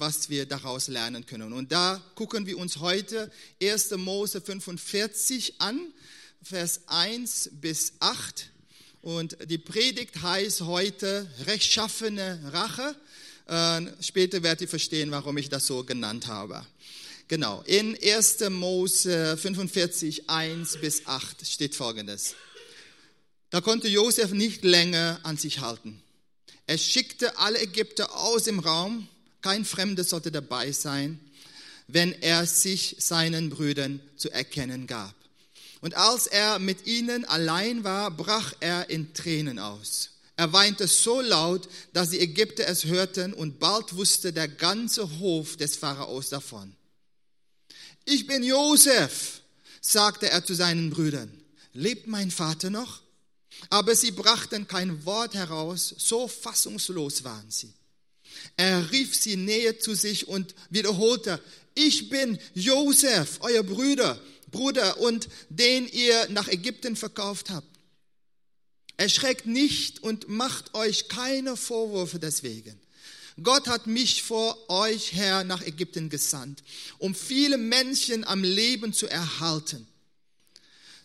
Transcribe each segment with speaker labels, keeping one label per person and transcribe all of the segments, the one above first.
Speaker 1: was wir daraus lernen können. Und da gucken wir uns heute 1. Mose 45 an, Vers 1 bis 8. Und die Predigt heißt heute rechtschaffene Rache. Äh, später werdet ihr verstehen, warum ich das so genannt habe. Genau, in 1. Mose 45, 1 bis 8 steht folgendes. Da konnte Josef nicht länger an sich halten. Er schickte alle Ägypter aus dem Raum kein Fremder sollte dabei sein, wenn er sich seinen Brüdern zu erkennen gab. Und als er mit ihnen allein war, brach er in Tränen aus. Er weinte so laut, dass die Ägypter es hörten und bald wusste der ganze Hof des Pharaos davon. Ich bin Josef, sagte er zu seinen Brüdern. Lebt mein Vater noch? Aber sie brachten kein Wort heraus, so fassungslos waren sie. Er rief sie näher zu sich und wiederholte, ich bin Josef, euer Bruder, Bruder und den ihr nach Ägypten verkauft habt. Erschreckt nicht und macht euch keine Vorwürfe deswegen. Gott hat mich vor euch her nach Ägypten gesandt, um viele Menschen am Leben zu erhalten.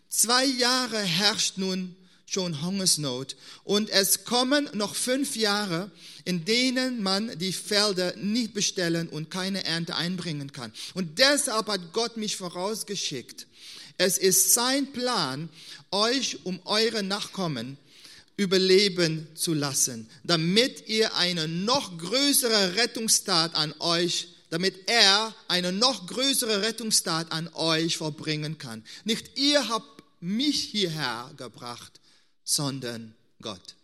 Speaker 1: Zwei Jahre herrscht nun schon Hungersnot. Und es kommen noch fünf Jahre, in denen man die Felder nicht bestellen und keine Ernte einbringen kann. Und deshalb hat Gott mich vorausgeschickt. Es ist sein Plan, euch um eure Nachkommen überleben zu lassen, damit ihr eine noch größere Rettungstat an euch damit er eine noch größere Rettungstat an euch vollbringen kann. Nicht ihr habt mich hierher gebracht, sondern Gott.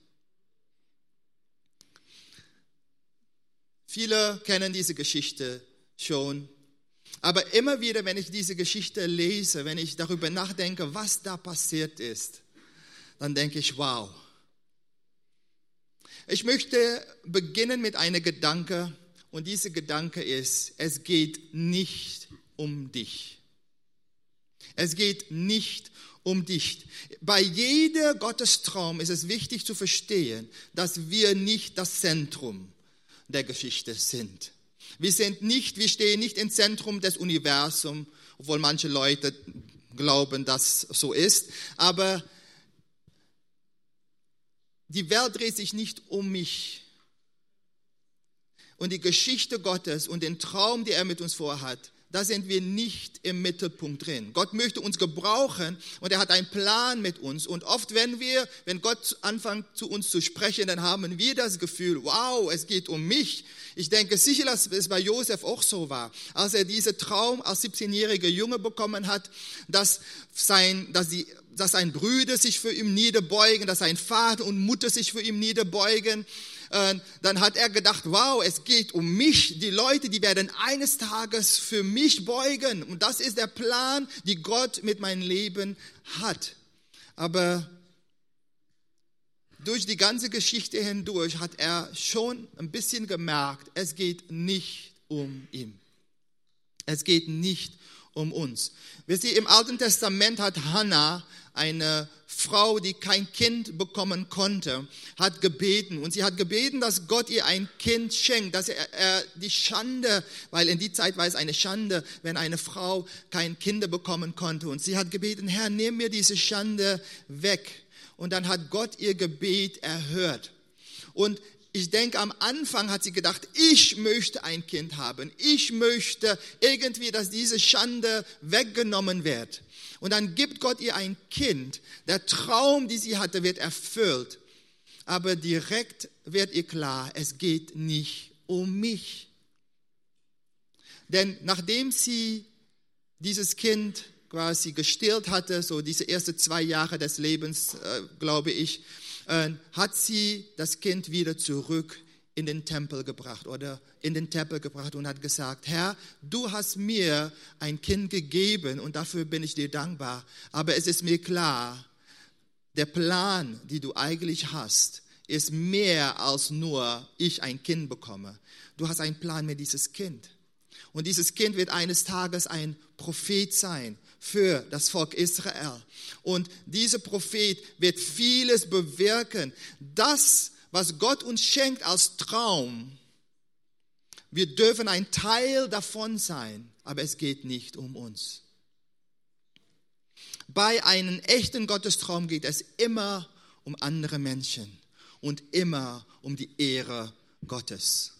Speaker 1: Viele kennen diese Geschichte schon. Aber immer wieder, wenn ich diese Geschichte lese, wenn ich darüber nachdenke, was da passiert ist, dann denke ich, wow. Ich möchte beginnen mit einem Gedanke und dieser Gedanke ist, es geht nicht um dich. Es geht nicht um dich. Bei jeder Gottestraum ist es wichtig zu verstehen, dass wir nicht das Zentrum der Geschichte sind. Wir sind nicht, wir stehen nicht im Zentrum des Universums, obwohl manche Leute glauben, dass so ist. Aber die Welt dreht sich nicht um mich. Und die Geschichte Gottes und den Traum, den er mit uns vorhat, da sind wir nicht im Mittelpunkt drin. Gott möchte uns gebrauchen und er hat einen Plan mit uns. Und oft, wenn wir, wenn Gott anfängt zu uns zu sprechen, dann haben wir das Gefühl, wow, es geht um mich. Ich denke sicher, dass es bei Josef auch so war. Als er diesen Traum als 17-jähriger Junge bekommen hat, dass sein, dass die, dass sein Brüder sich für ihn niederbeugen, dass sein Vater und Mutter sich für ihn niederbeugen, dann hat er gedacht, wow, es geht um mich. Die Leute, die werden eines Tages für mich beugen. Und das ist der Plan, die Gott mit meinem Leben hat. Aber durch die ganze Geschichte hindurch hat er schon ein bisschen gemerkt, es geht nicht um ihn. Es geht nicht um uns. Wir sehen, im Alten Testament hat Hannah eine Frau, die kein Kind bekommen konnte, hat gebeten. Und sie hat gebeten, dass Gott ihr ein Kind schenkt, dass er, er die Schande, weil in die Zeit war es eine Schande, wenn eine Frau kein Kind bekommen konnte. Und sie hat gebeten, Herr, nimm mir diese Schande weg. Und dann hat Gott ihr Gebet erhört. Und ich denke, am Anfang hat sie gedacht, ich möchte ein Kind haben. Ich möchte irgendwie, dass diese Schande weggenommen wird. Und dann gibt Gott ihr ein Kind. Der Traum, die sie hatte, wird erfüllt. Aber direkt wird ihr klar, es geht nicht um mich. Denn nachdem sie dieses Kind quasi gestillt hatte, so diese ersten zwei Jahre des Lebens, äh, glaube ich, hat sie das Kind wieder zurück in den Tempel gebracht oder in den Tempel gebracht und hat gesagt, Herr, du hast mir ein Kind gegeben und dafür bin ich dir dankbar. Aber es ist mir klar, der Plan, die du eigentlich hast, ist mehr als nur ich ein Kind bekomme. Du hast einen Plan mit dieses Kind. Und dieses Kind wird eines Tages ein Prophet sein für das Volk Israel. Und dieser Prophet wird vieles bewirken. Das, was Gott uns schenkt als Traum, Wir dürfen ein Teil davon sein, aber es geht nicht um uns. Bei einem echten Gottestraum geht es immer um andere Menschen und immer um die Ehre Gottes.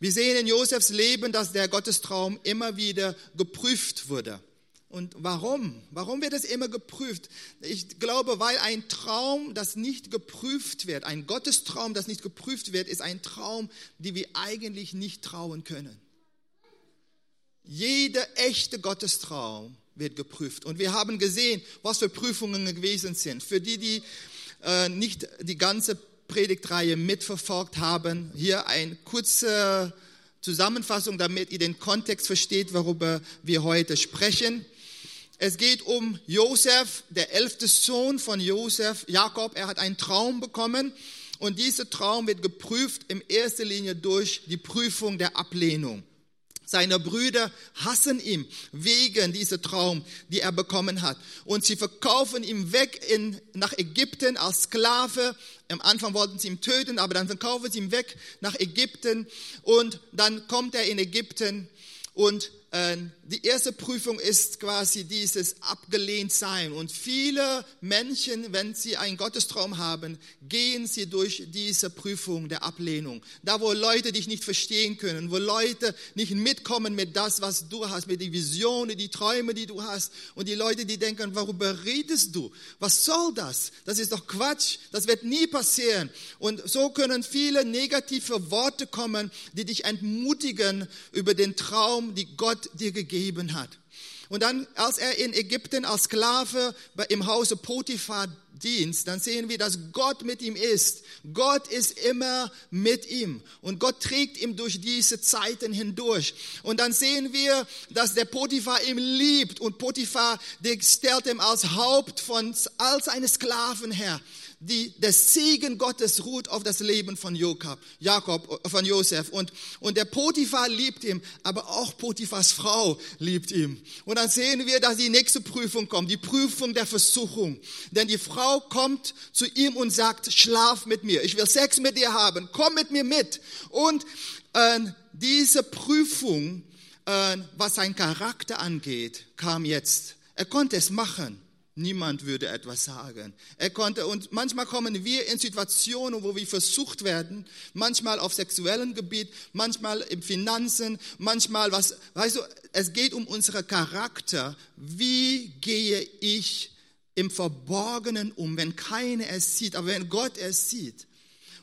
Speaker 1: Wir sehen in Josefs Leben, dass der Gottestraum immer wieder geprüft wurde. Und warum? Warum wird es immer geprüft? Ich glaube, weil ein Traum, das nicht geprüft wird, ein Gottestraum, das nicht geprüft wird, ist ein Traum, den wir eigentlich nicht trauen können. Jeder echte Gottestraum wird geprüft. Und wir haben gesehen, was für Prüfungen gewesen sind. Für die, die äh, nicht die ganze Predigtreihe mitverfolgt haben, hier eine kurze Zusammenfassung, damit ihr den Kontext versteht, worüber wir heute sprechen. Es geht um Josef, der elfte Sohn von Josef, Jakob. Er hat einen Traum bekommen und dieser Traum wird geprüft in erster Linie durch die Prüfung der Ablehnung. Seine Brüder hassen ihn wegen dieser Traum, die er bekommen hat. Und sie verkaufen ihn weg in, nach Ägypten als Sklave. Am Anfang wollten sie ihn töten, aber dann verkaufen sie ihn weg nach Ägypten. Und dann kommt er in Ägypten und die erste Prüfung ist quasi dieses abgelehnt sein. Und viele Menschen, wenn sie einen Gottestraum haben, gehen sie durch diese Prüfung der Ablehnung. Da, wo Leute dich nicht verstehen können, wo Leute nicht mitkommen mit das, was du hast, mit den Visionen, die Träume, die du hast. Und die Leute, die denken, worüber redest du? Was soll das? Das ist doch Quatsch. Das wird nie passieren. Und so können viele negative Worte kommen, die dich entmutigen über den Traum, die Gott Gott dir gegeben hat. Und dann, als er in Ägypten als Sklave im Hause Potiphar dienst, dann sehen wir, dass Gott mit ihm ist. Gott ist immer mit ihm und Gott trägt ihm durch diese Zeiten hindurch. Und dann sehen wir, dass der Potiphar ihm liebt und Potiphar stellt ihm als Haupt von all seinen Sklaven her die, der Segen Gottes ruht auf das Leben von Jakob, Jakob, von Josef. Und, und der Potiphar liebt ihn, aber auch Potiphars Frau liebt ihn. Und dann sehen wir, dass die nächste Prüfung kommt, die Prüfung der Versuchung. Denn die Frau kommt zu ihm und sagt, schlaf mit mir, ich will Sex mit dir haben, komm mit mir mit. Und äh, diese Prüfung, äh, was sein Charakter angeht, kam jetzt. Er konnte es machen. Niemand würde etwas sagen. Er konnte, und manchmal kommen wir in Situationen, wo wir versucht werden, manchmal auf sexuellem Gebiet, manchmal in Finanzen, manchmal was, weißt du, es geht um unseren Charakter. Wie gehe ich im Verborgenen um, wenn keiner es sieht, aber wenn Gott es sieht?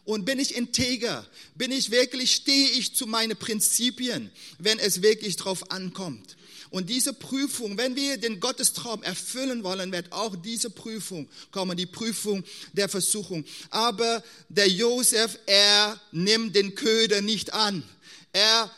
Speaker 1: Und bin ich integer? Bin ich wirklich, stehe ich zu meinen Prinzipien, wenn es wirklich drauf ankommt? Und diese Prüfung, wenn wir den Gottestraum erfüllen wollen, wird auch diese Prüfung kommen, die Prüfung der Versuchung. Aber der Josef, er nimmt den Köder nicht an. Er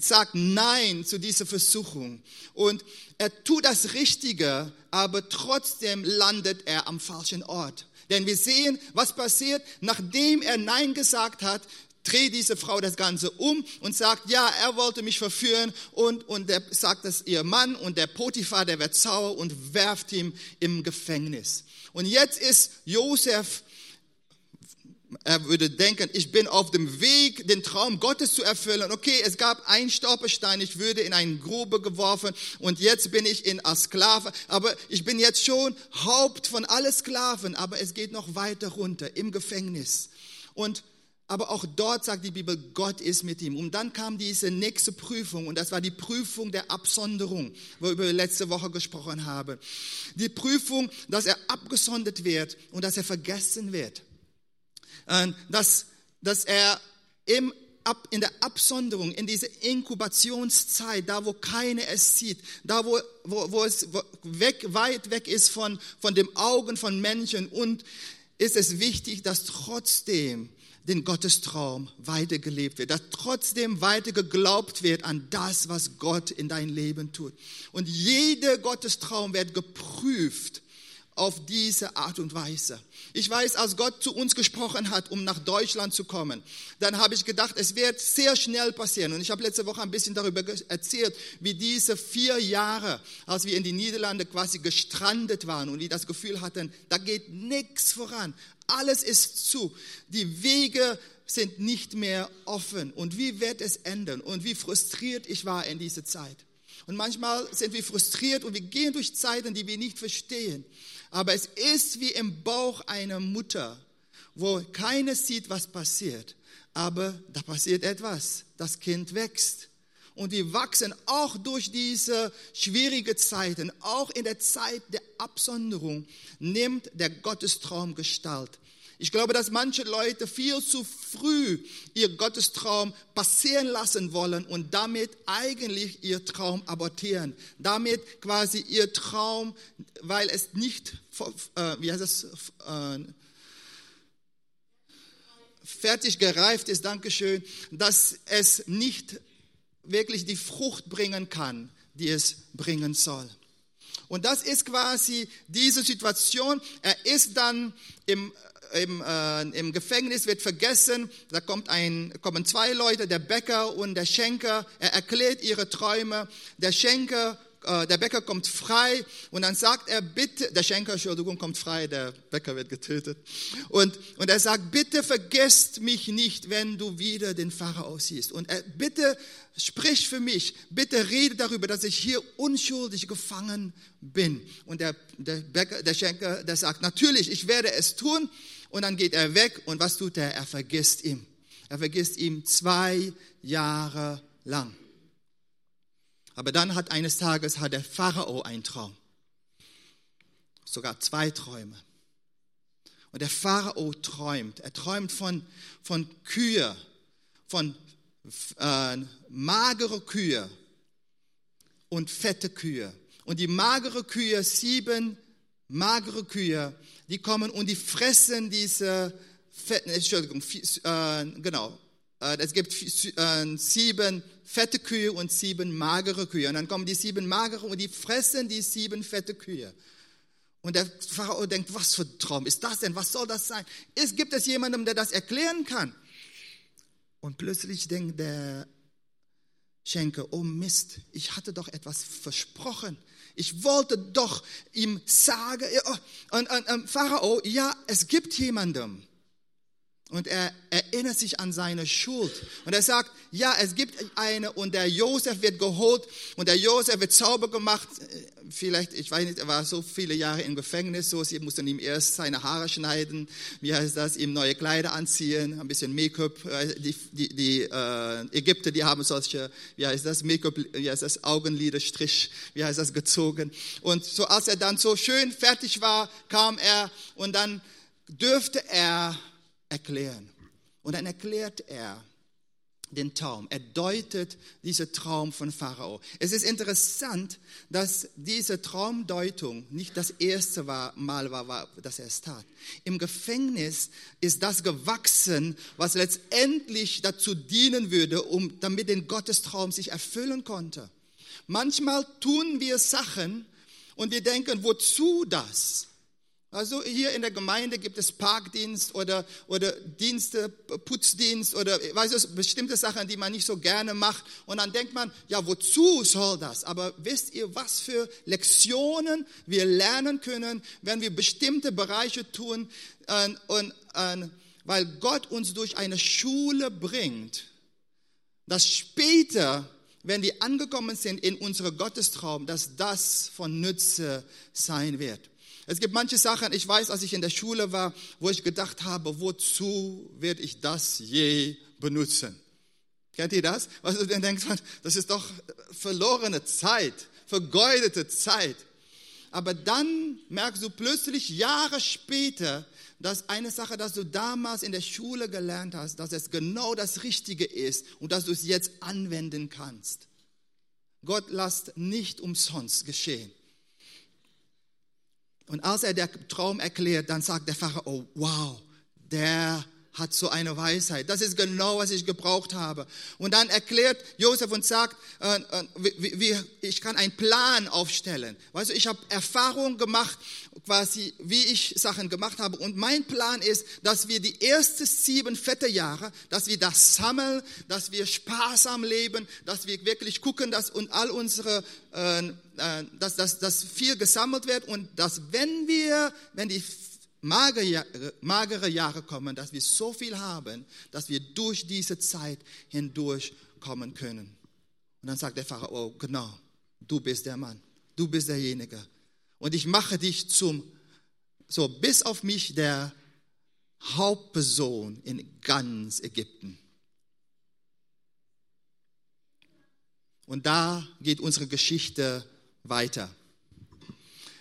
Speaker 1: sagt Nein zu dieser Versuchung. Und er tut das Richtige, aber trotzdem landet er am falschen Ort. Denn wir sehen, was passiert, nachdem er Nein gesagt hat, dreht diese Frau das Ganze um und sagt, ja, er wollte mich verführen und, und der sagt das ihr Mann und der Potiphar, der wird sauer und werft ihn im Gefängnis. Und jetzt ist Josef, er würde denken, ich bin auf dem Weg, den Traum Gottes zu erfüllen. Okay, es gab einen Stolperstein, ich würde in eine Grube geworfen und jetzt bin ich in als Sklave. Aber ich bin jetzt schon Haupt von allen Sklaven, aber es geht noch weiter runter im Gefängnis. Und aber auch dort sagt die Bibel, Gott ist mit ihm. Und dann kam diese nächste Prüfung und das war die Prüfung der Absonderung, worüber wir letzte Woche gesprochen haben. Die Prüfung, dass er abgesondert wird und dass er vergessen wird. Dass, dass er im Ab, in der Absonderung, in dieser Inkubationszeit, da wo keiner es sieht, da wo, wo, wo es weg, weit weg ist von, von dem Augen von Menschen und ist es wichtig, dass trotzdem den Gottestraum weitergelebt wird, dass trotzdem weiter geglaubt wird an das, was Gott in dein Leben tut. Und jeder Gottestraum wird geprüft auf diese Art und Weise. Ich weiß, als Gott zu uns gesprochen hat, um nach Deutschland zu kommen, dann habe ich gedacht, es wird sehr schnell passieren. Und ich habe letzte Woche ein bisschen darüber erzählt, wie diese vier Jahre, als wir in die Niederlande quasi gestrandet waren und die das Gefühl hatten, da geht nichts voran. Alles ist zu. Die Wege sind nicht mehr offen. Und wie wird es enden? Und wie frustriert ich war in dieser Zeit. Und manchmal sind wir frustriert und wir gehen durch Zeiten, die wir nicht verstehen. Aber es ist wie im Bauch einer Mutter, wo keiner sieht, was passiert. Aber da passiert etwas. Das Kind wächst. Und die wachsen auch durch diese schwierige Zeiten, auch in der Zeit der Absonderung, nimmt der Gottestraum Gestalt. Ich glaube, dass manche Leute viel zu früh ihr Gottestraum passieren lassen wollen und damit eigentlich ihr Traum abortieren. Damit quasi ihr Traum, weil es nicht, äh, wie heißt es, äh, fertig gereift ist, Dankeschön, dass es nicht wirklich die Frucht bringen kann, die es bringen soll. Und das ist quasi diese Situation. Er ist dann im, im, äh, im Gefängnis, wird vergessen. Da kommt ein, kommen zwei Leute, der Bäcker und der Schenker. Er erklärt ihre Träume. Der Schenker äh, der Bäcker kommt frei und dann sagt er, bitte, der Schenker, Entschuldigung, kommt frei, der Bäcker wird getötet. Und, und er sagt, bitte vergesst mich nicht, wenn du wieder den Pharao siehst. Und er, bitte sprich für mich, bitte rede darüber, dass ich hier unschuldig gefangen bin. Und der, der, Bäcker, der Schenker, der sagt, natürlich, ich werde es tun. Und dann geht er weg und was tut er? Er vergisst ihm. Er vergisst ihm zwei Jahre lang. Aber dann hat eines Tages hat der Pharao einen Traum. Sogar zwei Träume. Und der Pharao träumt. Er träumt von, von Kühe, von äh, magere Kühe und fette Kühe. Und die magere Kühe, sieben magere Kühe, die kommen und die fressen diese fetten, Entschuldigung, äh, genau, es gibt äh, sieben fette Kühe und sieben magere Kühe. Und dann kommen die sieben magere und die fressen die sieben fette Kühe. Und der Pharao denkt, was für ein Traum ist das denn? Was soll das sein? Es gibt es jemandem, der das erklären kann. Und plötzlich denkt der Schenker, oh Mist, ich hatte doch etwas versprochen. Ich wollte doch ihm sagen, oh, und, und, und Pharao, ja, es gibt jemandem, und er erinnert sich an seine Schuld. Und er sagt, ja, es gibt eine und der Josef wird geholt und der Josef wird sauber gemacht. Vielleicht, ich weiß nicht, er war so viele Jahre im Gefängnis, so sie mussten ihm erst seine Haare schneiden, wie heißt das, ihm neue Kleider anziehen, ein bisschen Make-up. Die, die, die äh, Ägypter, die haben solche, wie heißt das, Make-up, wie heißt das, Augenliderstrich, wie heißt das, gezogen. Und so als er dann so schön fertig war, kam er und dann dürfte er erklären. Und dann erklärt er den Traum. Er deutet diesen Traum von Pharao. Es ist interessant, dass diese Traumdeutung nicht das erste Mal war, dass er es tat. Im Gefängnis ist das gewachsen, was letztendlich dazu dienen würde, um, damit den Gottestraum sich erfüllen konnte. Manchmal tun wir Sachen und wir denken, wozu das? Also hier in der Gemeinde gibt es Parkdienst oder, oder Dienste, Putzdienst oder weißt du, bestimmte Sachen, die man nicht so gerne macht. Und dann denkt man, ja, wozu soll das? Aber wisst ihr, was für Lektionen wir lernen können, wenn wir bestimmte Bereiche tun? Und, und, und, weil Gott uns durch eine Schule bringt, dass später wenn wir angekommen sind in unserem Gottestraum, dass das von Nütze sein wird. Es gibt manche Sachen, ich weiß, als ich in der Schule war, wo ich gedacht habe, wozu werde ich das je benutzen? Kennt ihr das? Was du denn denkst, das ist doch verlorene Zeit, vergeudete Zeit. Aber dann merkst du plötzlich Jahre später, dass eine Sache, dass du damals in der Schule gelernt hast, dass es genau das Richtige ist und dass du es jetzt anwenden kannst. Gott lasst nicht umsonst geschehen. Und als er der Traum erklärt, dann sagt der Pfarrer, oh wow, der hat so eine Weisheit. Das ist genau, was ich gebraucht habe. Und dann erklärt Josef und sagt, äh, äh, wie, wie, ich kann einen Plan aufstellen. Weißt du, ich habe Erfahrung gemacht, quasi, wie ich Sachen gemacht habe. Und mein Plan ist, dass wir die ersten sieben fette Jahre, dass wir das sammeln, dass wir sparsam leben, dass wir wirklich gucken, dass und all unsere, äh, äh dass, dass, dass viel gesammelt wird und dass wenn wir, wenn die magere Jahre kommen, dass wir so viel haben, dass wir durch diese Zeit hindurch kommen können. Und dann sagt der Pharao, oh, genau, du bist der Mann, du bist derjenige. Und ich mache dich zum, so bis auf mich, der Hauptperson in ganz Ägypten. Und da geht unsere Geschichte weiter.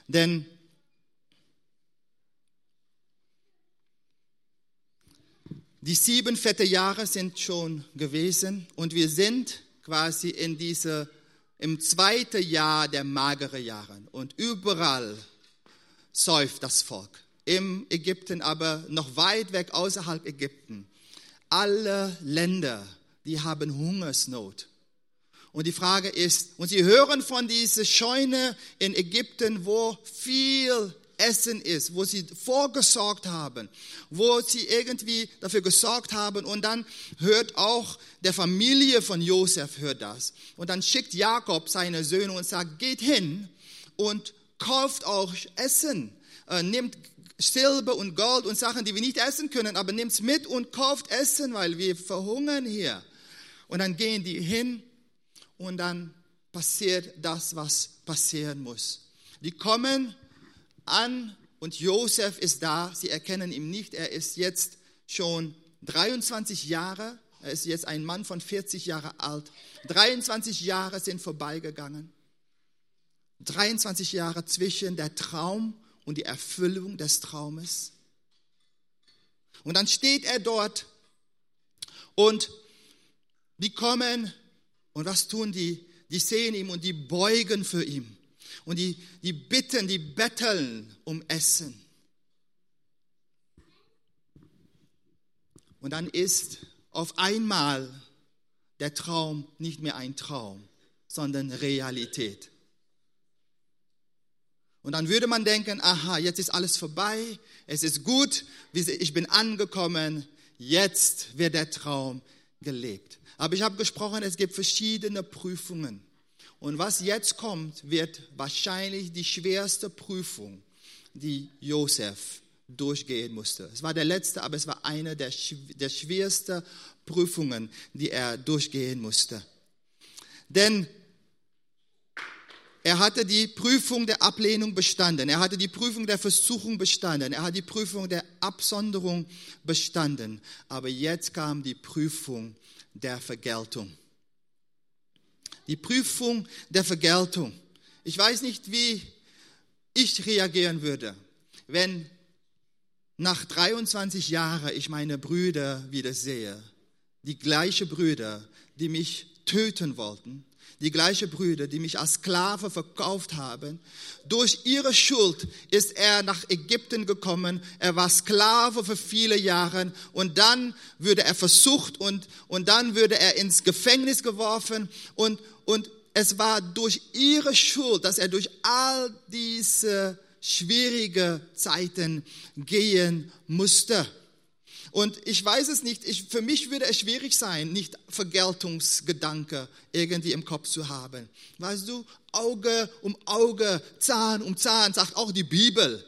Speaker 1: Denn die sieben fette Jahre sind schon gewesen und wir sind quasi in diese, im zweiten Jahr der magere Jahre. Und überall säuft das Volk. Im Ägypten, aber noch weit weg außerhalb Ägypten. Alle Länder, die haben Hungersnot. Und die Frage ist, und sie hören von dieser Scheune in Ägypten, wo viel Essen ist, wo sie vorgesorgt haben, wo sie irgendwie dafür gesorgt haben. Und dann hört auch der Familie von Josef hört das. Und dann schickt Jakob seine Söhne und sagt, geht hin und kauft euch Essen. Äh, nehmt Silber und Gold und Sachen, die wir nicht essen können, aber nehmt es mit und kauft Essen, weil wir verhungern hier. Und dann gehen die hin und dann passiert das, was passieren muss. Die kommen an und Josef ist da. Sie erkennen ihn nicht. Er ist jetzt schon 23 Jahre. Er ist jetzt ein Mann von 40 Jahre alt. 23 Jahre sind vorbeigegangen. 23 Jahre zwischen der Traum und die Erfüllung des Traumes. Und dann steht er dort und die kommen und was tun die? Die sehen ihn und die beugen für ihn. Und die, die bitten, die betteln um Essen. Und dann ist auf einmal der Traum nicht mehr ein Traum, sondern Realität. Und dann würde man denken, aha, jetzt ist alles vorbei, es ist gut, ich bin angekommen, jetzt wird der Traum gelebt. Aber ich habe gesprochen, es gibt verschiedene Prüfungen. Und was jetzt kommt, wird wahrscheinlich die schwerste Prüfung, die Josef durchgehen musste. Es war der letzte, aber es war eine der, der schwersten Prüfungen, die er durchgehen musste. Denn er hatte die Prüfung der Ablehnung bestanden. Er hatte die Prüfung der Versuchung bestanden. Er hat die Prüfung der Absonderung bestanden. Aber jetzt kam die Prüfung der Vergeltung. Die Prüfung der Vergeltung. Ich weiß nicht, wie ich reagieren würde, wenn nach 23 Jahren ich meine Brüder wieder sehe. Die gleichen Brüder, die mich töten wollten, die gleichen Brüder, die mich als Sklave verkauft haben. Durch ihre Schuld ist er nach Ägypten gekommen. Er war Sklave für viele Jahre und dann würde er versucht und, und dann würde er ins Gefängnis geworfen und, und es war durch ihre Schuld, dass er durch all diese schwierige Zeiten gehen musste. Und ich weiß es nicht, ich, für mich würde es schwierig sein, nicht Vergeltungsgedanke irgendwie im Kopf zu haben. Weißt du, Auge um Auge, Zahn um Zahn, sagt auch die Bibel.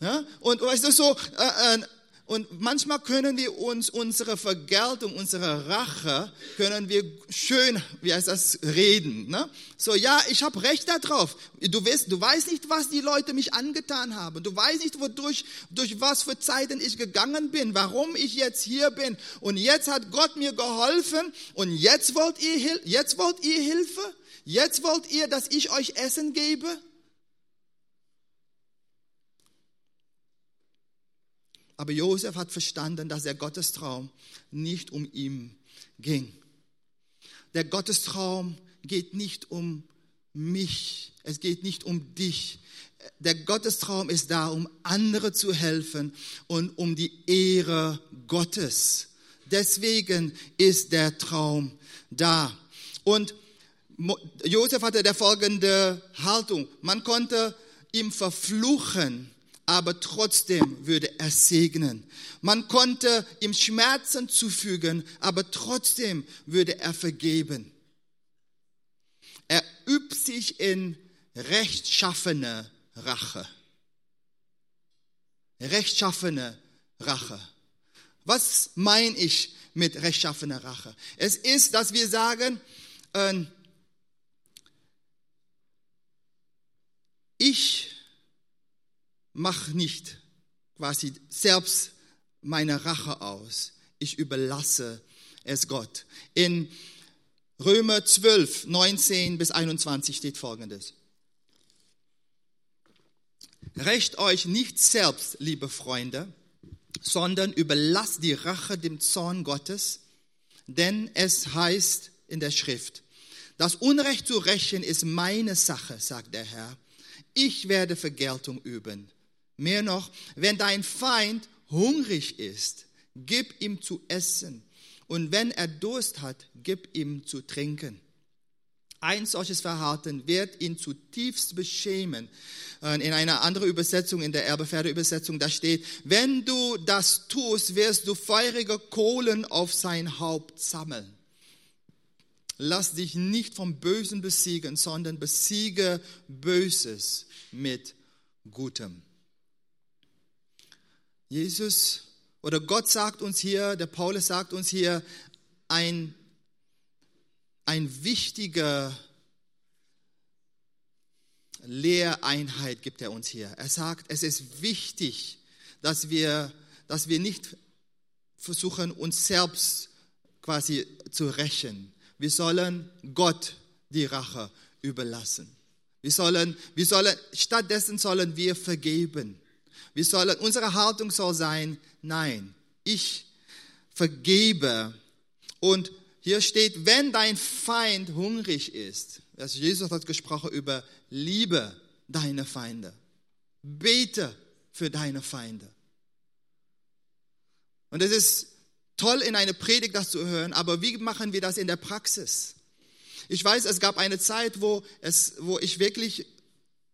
Speaker 1: Ja? Und weißt du, so, äh, äh, und manchmal können wir uns unsere Vergeltung, unsere Rache, können wir schön, wie heißt das, reden. Ne? So, ja, ich habe Recht darauf. Du weißt, du weißt nicht, was die Leute mich angetan haben. Du weißt nicht, wodurch, durch was für Zeiten ich gegangen bin, warum ich jetzt hier bin. Und jetzt hat Gott mir geholfen. Und jetzt wollt ihr, jetzt wollt ihr Hilfe? Jetzt wollt ihr, dass ich euch Essen gebe? Aber Josef hat verstanden, dass der Gottestraum nicht um ihn ging. Der Gottestraum geht nicht um mich, es geht nicht um dich. Der Gottestraum ist da, um andere zu helfen und um die Ehre Gottes. Deswegen ist der Traum da. Und Josef hatte der folgende Haltung. Man konnte ihm verfluchen, aber trotzdem würde er segnen. Man konnte ihm Schmerzen zufügen, aber trotzdem würde er vergeben. Er übt sich in rechtschaffene Rache. rechtschaffene Rache. Was meine ich mit rechtschaffener Rache? Es ist, dass wir sagen, äh, ich mache nicht quasi selbst meine Rache aus. Ich überlasse es Gott. In Römer 12, 19 bis 21 steht Folgendes. Recht euch nicht selbst, liebe Freunde, sondern überlasst die Rache dem Zorn Gottes, denn es heißt in der Schrift, das Unrecht zu rächen ist meine Sache, sagt der Herr. Ich werde Vergeltung üben. Mehr noch, wenn dein Feind hungrig ist, gib ihm zu essen. Und wenn er Durst hat, gib ihm zu trinken. Ein solches Verhalten wird ihn zutiefst beschämen. In einer anderen Übersetzung, in der Erbeferde Übersetzung, da steht, wenn du das tust, wirst du feurige Kohlen auf sein Haupt sammeln. Lass dich nicht vom Bösen besiegen, sondern besiege Böses mit Gutem. Jesus oder Gott sagt uns hier, der Paulus sagt uns hier, ein ein wichtiger Lehreinheit gibt er uns hier. Er sagt, es ist wichtig, dass wir, dass wir nicht versuchen, uns selbst quasi zu rächen. Wir sollen Gott die Rache überlassen. Wir sollen, wir sollen, stattdessen sollen wir vergeben. Wir sollen, unsere Haltung soll sein, nein, ich vergebe und hier steht, wenn dein Feind hungrig ist. Also Jesus hat gesprochen über Liebe deine Feinde. Bete für deine Feinde. Und es ist toll, in einer Predigt das zu hören, aber wie machen wir das in der Praxis? Ich weiß, es gab eine Zeit, wo, es, wo ich wirklich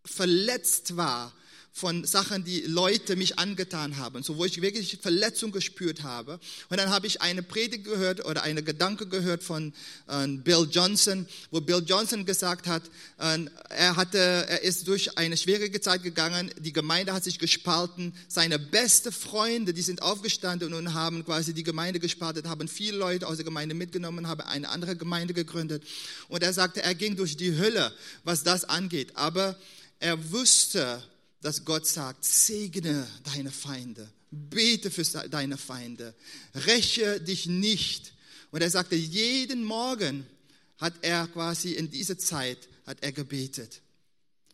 Speaker 1: verletzt war von Sachen, die Leute mich angetan haben, so wo ich wirklich Verletzung gespürt habe. Und dann habe ich eine Predigt gehört oder eine Gedanke gehört von äh, Bill Johnson, wo Bill Johnson gesagt hat, äh, er hatte, er ist durch eine schwierige Zeit gegangen, die Gemeinde hat sich gespalten, seine beste Freunde, die sind aufgestanden und haben quasi die Gemeinde gespalten, haben viele Leute aus der Gemeinde mitgenommen, haben eine andere Gemeinde gegründet. Und er sagte, er ging durch die Hölle, was das angeht. Aber er wusste, dass Gott sagt, segne deine Feinde, bete für deine Feinde, räche dich nicht. Und er sagte, jeden Morgen hat er quasi in dieser Zeit, hat er gebetet.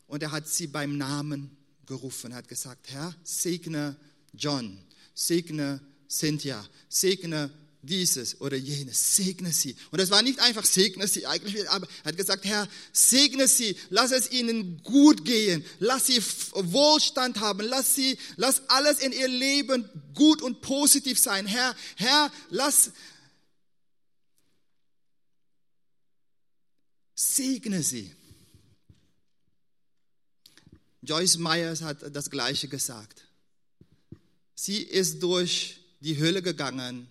Speaker 1: Und er hat sie beim Namen gerufen, hat gesagt, Herr, segne John, segne Cynthia, segne dieses oder jenes, segne sie. Und es war nicht einfach segne sie, eigentlich, aber er hat gesagt, Herr, segne sie, lass es ihnen gut gehen, lass sie Wohlstand haben, lass sie, lass alles in ihr Leben gut und positiv sein. Herr, Herr, lass, segne sie. Joyce Myers hat das Gleiche gesagt. Sie ist durch die Hölle gegangen,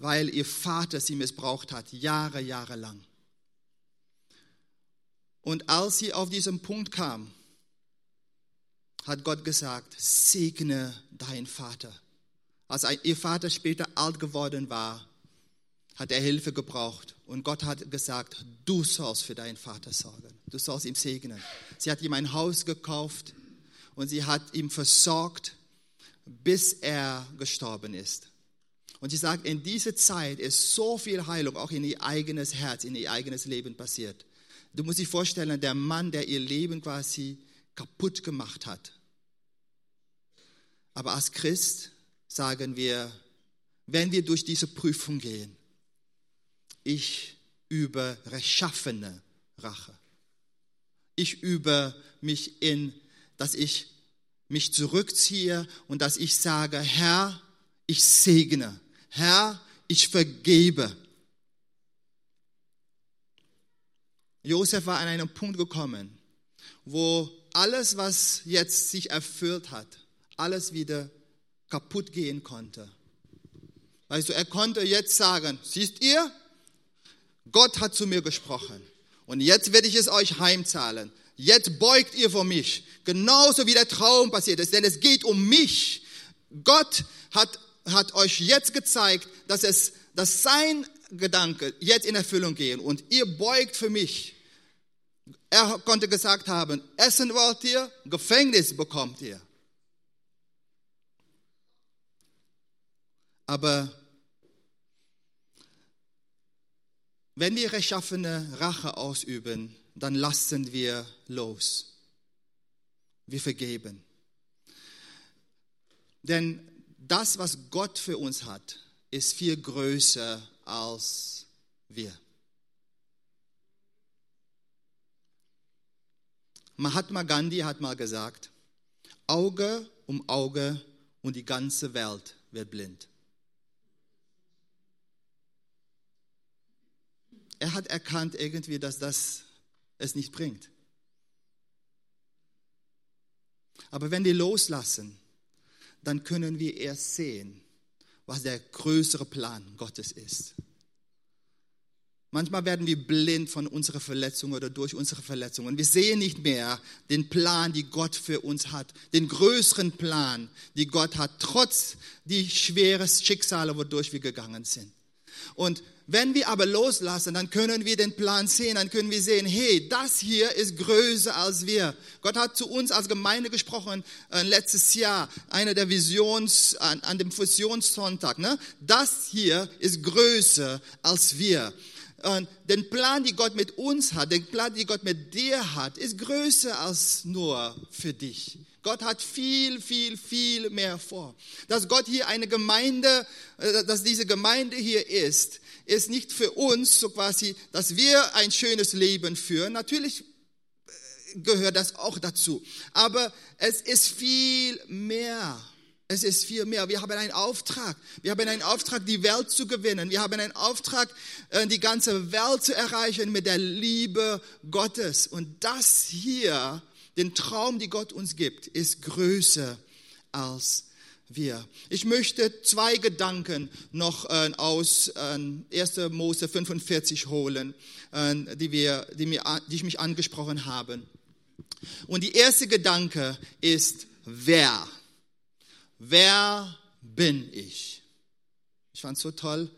Speaker 1: weil ihr Vater sie missbraucht hat, Jahre, Jahre lang. Und als sie auf diesen Punkt kam, hat Gott gesagt, segne dein Vater. Als ihr Vater später alt geworden war, hat er Hilfe gebraucht. Und Gott hat gesagt, du sollst für deinen Vater sorgen. Du sollst ihm segnen. Sie hat ihm ein Haus gekauft und sie hat ihm versorgt, bis er gestorben ist. Und sie sagt, in dieser Zeit ist so viel Heilung auch in ihr eigenes Herz, in ihr eigenes Leben passiert. Du musst dir vorstellen, der Mann, der ihr Leben quasi kaputt gemacht hat. Aber als Christ sagen wir, wenn wir durch diese Prüfung gehen, ich übe rechtschaffene Rache. Ich übe mich in, dass ich mich zurückziehe und dass ich sage, Herr, ich segne. Herr, ich vergebe. Josef war an einen Punkt gekommen, wo alles, was jetzt sich erfüllt hat, alles wieder kaputt gehen konnte. Weißt du, er konnte jetzt sagen, siehst ihr, Gott hat zu mir gesprochen und jetzt werde ich es euch heimzahlen. Jetzt beugt ihr vor mich, genauso wie der Traum passiert ist, denn es geht um mich Gott hat, hat euch jetzt gezeigt, dass es, dass sein Gedanke jetzt in Erfüllung gehen und ihr beugt für mich. Er konnte gesagt haben, Essen wollt ihr, Gefängnis bekommt ihr. Aber wenn wir rechtschaffene Rache ausüben, dann lassen wir los. Wir vergeben. Denn das, was Gott für uns hat, ist viel größer als wir. Mahatma Gandhi hat mal gesagt, Auge um Auge und die ganze Welt wird blind. Er hat erkannt irgendwie, dass das es nicht bringt. Aber wenn wir loslassen, dann können wir erst sehen, was der größere Plan Gottes ist. Manchmal werden wir blind von unserer Verletzung oder durch unsere Verletzungen. Wir sehen nicht mehr den Plan, die Gott für uns hat, den größeren Plan, die Gott hat, trotz die schweren Schicksale, wodurch wir gegangen sind. Und wenn wir aber loslassen, dann können wir den Plan sehen, dann können wir sehen, hey, das hier ist größer als wir. Gott hat zu uns als Gemeinde gesprochen äh, letztes Jahr, einer der Visions, an, an dem Fusionssonntag. Ne? Das hier ist größer als wir. Und den Plan, den Gott mit uns hat, den Plan, den Gott mit dir hat, ist größer als nur für dich. Gott hat viel, viel, viel mehr vor. Dass Gott hier eine Gemeinde, äh, dass diese Gemeinde hier ist, ist nicht für uns so quasi, dass wir ein schönes Leben führen. Natürlich äh, gehört das auch dazu. Aber es ist viel mehr. Es ist viel mehr. Wir haben einen Auftrag. Wir haben einen Auftrag, die Welt zu gewinnen. Wir haben einen Auftrag, äh, die ganze Welt zu erreichen mit der Liebe Gottes. Und das hier, den Traum, die Gott uns gibt, ist größer als wir. Ich möchte zwei Gedanken noch äh, aus äh, 1. Mose 45 holen, äh, die, wir, die, mir, die ich mich angesprochen habe. Und die erste Gedanke ist, wer? Wer bin ich? Ich fand es so toll.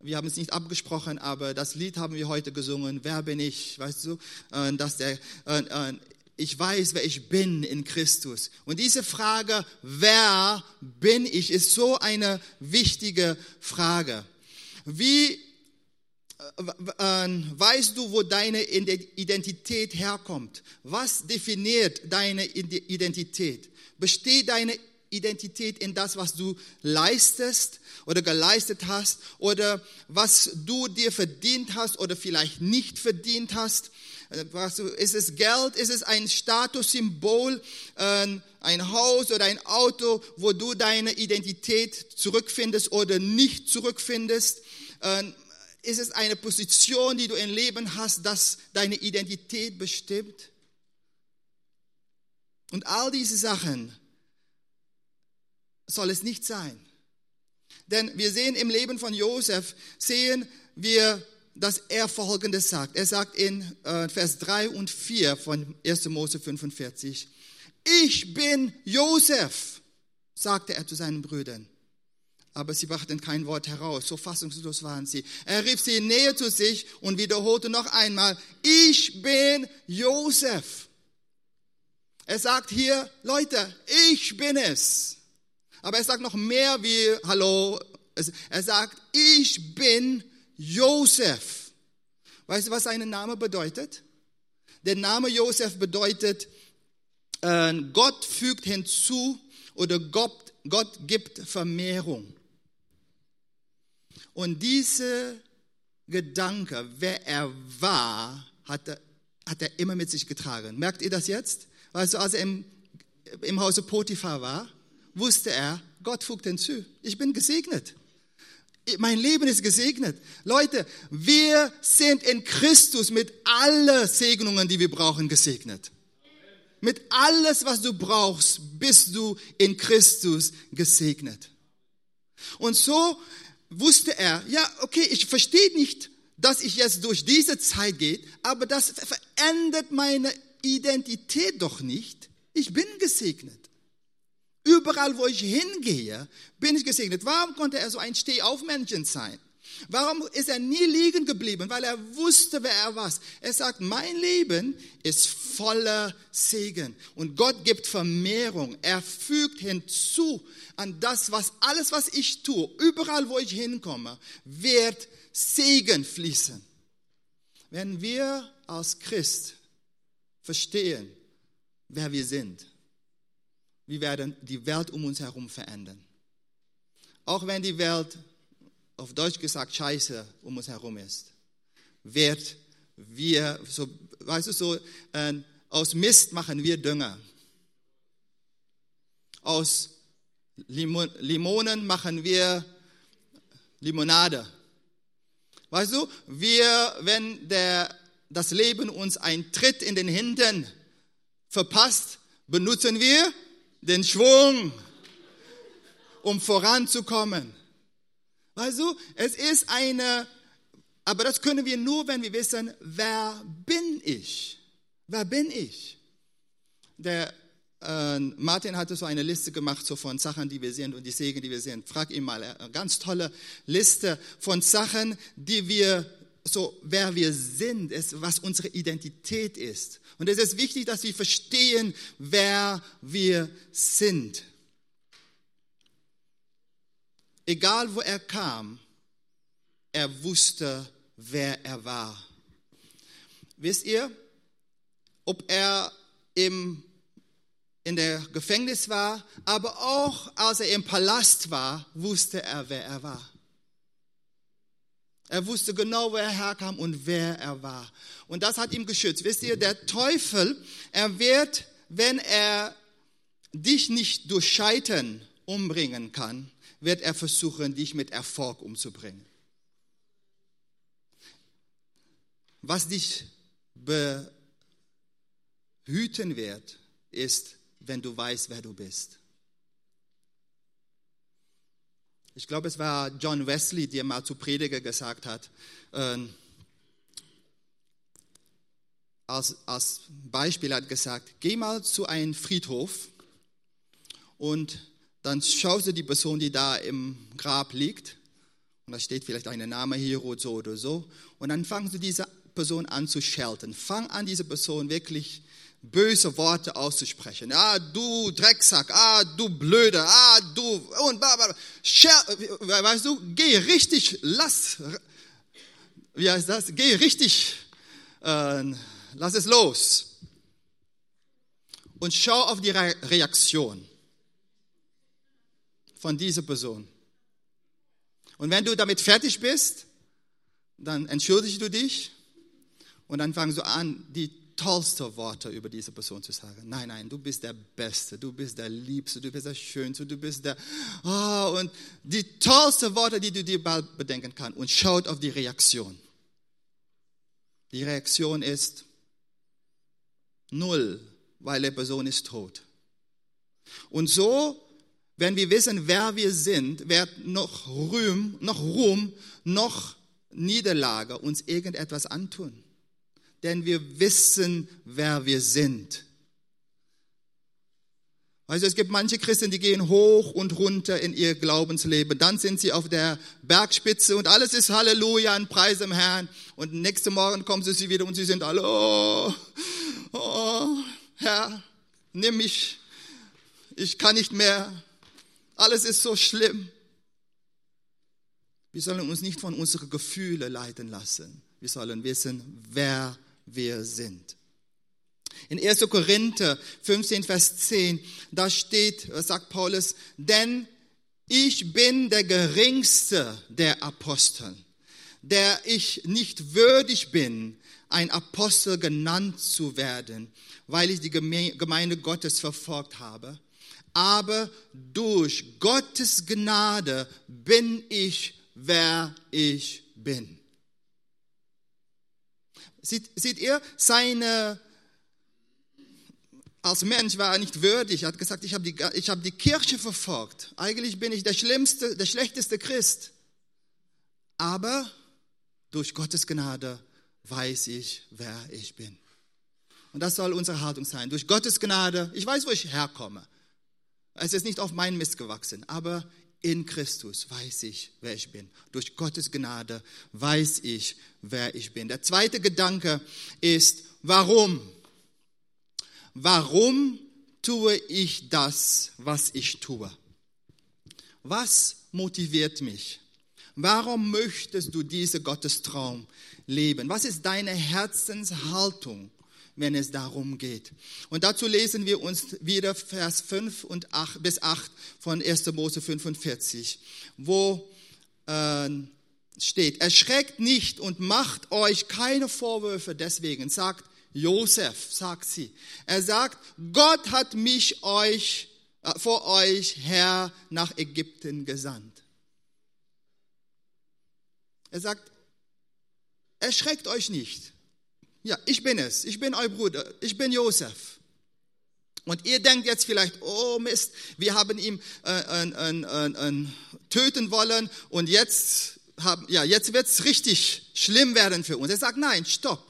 Speaker 1: Wir haben es nicht abgesprochen, aber das Lied haben wir heute gesungen. Wer bin ich? Weißt du, äh, dass der, äh, äh, ich weiß, wer ich bin in Christus. Und diese Frage, wer bin ich, ist so eine wichtige Frage. Wie äh, weißt du, wo deine Identität herkommt? Was definiert deine Identität? Besteht deine Identität in das, was du leistest oder geleistet hast oder was du dir verdient hast oder vielleicht nicht verdient hast? Ist es Geld? Ist es ein Statussymbol, ähm, ein Haus oder ein Auto, wo du deine Identität zurückfindest oder nicht zurückfindest? Ähm, ist es eine Position, die du im Leben hast, das deine Identität bestimmt? Und all diese Sachen soll es nicht sein. Denn wir sehen im Leben von Josef, sehen wir dass er Folgendes sagt. Er sagt in äh, Vers 3 und 4 von 1. Mose 45, ich bin Josef, sagte er zu seinen Brüdern. Aber sie brachten kein Wort heraus, so fassungslos waren sie. Er rief sie näher zu sich und wiederholte noch einmal, ich bin Josef. Er sagt hier, Leute, ich bin es. Aber er sagt noch mehr wie, hallo, er sagt, ich bin Josef. Weißt du, was sein Name bedeutet? Der Name Josef bedeutet, äh, Gott fügt hinzu oder Gott, Gott gibt Vermehrung. Und diese Gedanke, wer er war, hat er, hat er immer mit sich getragen. Merkt ihr das jetzt? Weißt du, als er im, im Hause Potiphar war, wusste er, Gott fügt hinzu. Ich bin gesegnet mein Leben ist gesegnet. Leute, wir sind in Christus mit allen Segnungen, die wir brauchen, gesegnet. Mit alles, was du brauchst, bist du in Christus gesegnet. Und so wusste er, ja, okay, ich verstehe nicht, dass ich jetzt durch diese Zeit gehe, aber das verändert meine Identität doch nicht. Ich bin gesegnet. Überall, wo ich hingehe, bin ich gesegnet. Warum konnte er so ein Stehaufmännchen sein? Warum ist er nie liegen geblieben? Weil er wusste, wer er war. Er sagt, mein Leben ist voller Segen. Und Gott gibt Vermehrung. Er fügt hinzu an das, was alles, was ich tue, überall, wo ich hinkomme, wird Segen fließen. Wenn wir als Christ verstehen, wer wir sind, wir werden die Welt um uns herum verändern. Auch wenn die Welt auf Deutsch gesagt Scheiße um uns herum ist, wird wir, so, weißt du, so, äh, aus Mist machen wir Dünger. Aus Limon, Limonen machen wir Limonade. Weißt du, wir, wenn der, das Leben uns einen Tritt in den Hintern verpasst, benutzen wir den Schwung, um voranzukommen. Weißt du, es ist eine, aber das können wir nur, wenn wir wissen, wer bin ich? Wer bin ich? Der äh, Martin hatte so eine Liste gemacht so von Sachen, die wir sind und die Segen, die wir sind. Frag ihn mal, eine ganz tolle Liste von Sachen, die wir so, wer wir sind, ist, was unsere Identität ist. Und es ist wichtig, dass wir verstehen, wer wir sind. Egal wo er kam, er wusste, wer er war. Wisst ihr, ob er im, in der Gefängnis war, aber auch als er im Palast war, wusste er, wer er war. Er wusste genau, wo er herkam und wer er war. Und das hat ihm geschützt. Wisst ihr, der Teufel, er wird, wenn er dich nicht durch Scheitern umbringen kann, wird er versuchen, dich mit Erfolg umzubringen. Was dich behüten wird, ist, wenn du weißt, wer du bist. Ich glaube, es war John Wesley, der mal zu Prediger gesagt hat, äh, als, als Beispiel hat gesagt, geh mal zu einem Friedhof und dann schaust du die Person, die da im Grab liegt, und da steht vielleicht ein Name hier oder so oder so, und dann fangst du diese Person an zu schelten. Fang an, diese Person wirklich böse Worte auszusprechen. Ah, du Drecksack, ah, du Blöde, ah, du, und bla, weißt du, geh richtig, lass, wie heißt das? Geh richtig, äh, lass es los. Und schau auf die Reaktion von dieser Person. Und wenn du damit fertig bist, dann entschuldigst du dich und dann fangst du an, die tollsten Worte über diese Person zu sagen. Nein, nein, du bist der Beste, du bist der Liebste, du bist der Schönste, du bist der... Oh, und die tollsten Worte, die du dir bald bedenken kannst. Und schaut auf die Reaktion. Die Reaktion ist null, weil die Person ist tot. Und so wenn wir wissen, wer wir sind, wird noch Ruhm, noch Ruhm, noch Niederlage uns irgendetwas antun. Denn wir wissen, wer wir sind. Also es gibt manche Christen, die gehen hoch und runter in ihr Glaubensleben. Dann sind sie auf der Bergspitze und alles ist Halleluja und Preis im Herrn. Und nächste Morgen kommen sie wieder und sie sind alle, oh, oh, Herr, nimm mich, ich kann nicht mehr, alles ist so schlimm. Wir sollen uns nicht von unseren Gefühlen leiten lassen. Wir sollen wissen, wer wir sind. In 1. Korinther 15, Vers 10, da steht, sagt Paulus, denn ich bin der geringste der Apostel, der ich nicht würdig bin, ein Apostel genannt zu werden, weil ich die Gemeinde Gottes verfolgt habe aber durch Gottes Gnade bin ich, wer ich bin. Seht, seht ihr, seine, als Mensch war er nicht würdig. Er hat gesagt, ich habe die, habe die Kirche verfolgt. Eigentlich bin ich der schlimmste, der schlechteste Christ. Aber durch Gottes Gnade weiß ich, wer ich bin. Und das soll unsere Haltung sein. Durch Gottes Gnade, ich weiß, wo ich herkomme. Es ist nicht auf meinen Mist gewachsen, aber in Christus weiß ich, wer ich bin. Durch Gottes Gnade weiß ich, wer ich bin. Der zweite Gedanke ist, warum? Warum tue ich das, was ich tue? Was motiviert mich? Warum möchtest du diese Gottestraum leben? Was ist deine Herzenshaltung, wenn es darum geht? Und dazu lesen wir uns wieder Vers 5 und 8, bis 8 von 1. Mose 45, wo äh, steht, erschreckt nicht und macht euch keine Vorwürfe deswegen, sagt Josef, sagt sie. Er sagt, Gott hat mich euch, äh, vor euch her nach Ägypten gesandt. Er sagt, erschreckt euch nicht. Ja, ich bin es. Ich bin euer Bruder. Ich bin Josef. Und ihr denkt jetzt vielleicht, oh Mist, wir haben ihn äh, äh, äh, töten wollen und jetzt, ja, jetzt wird es richtig schlimm werden für uns. Er sagt, nein, stopp.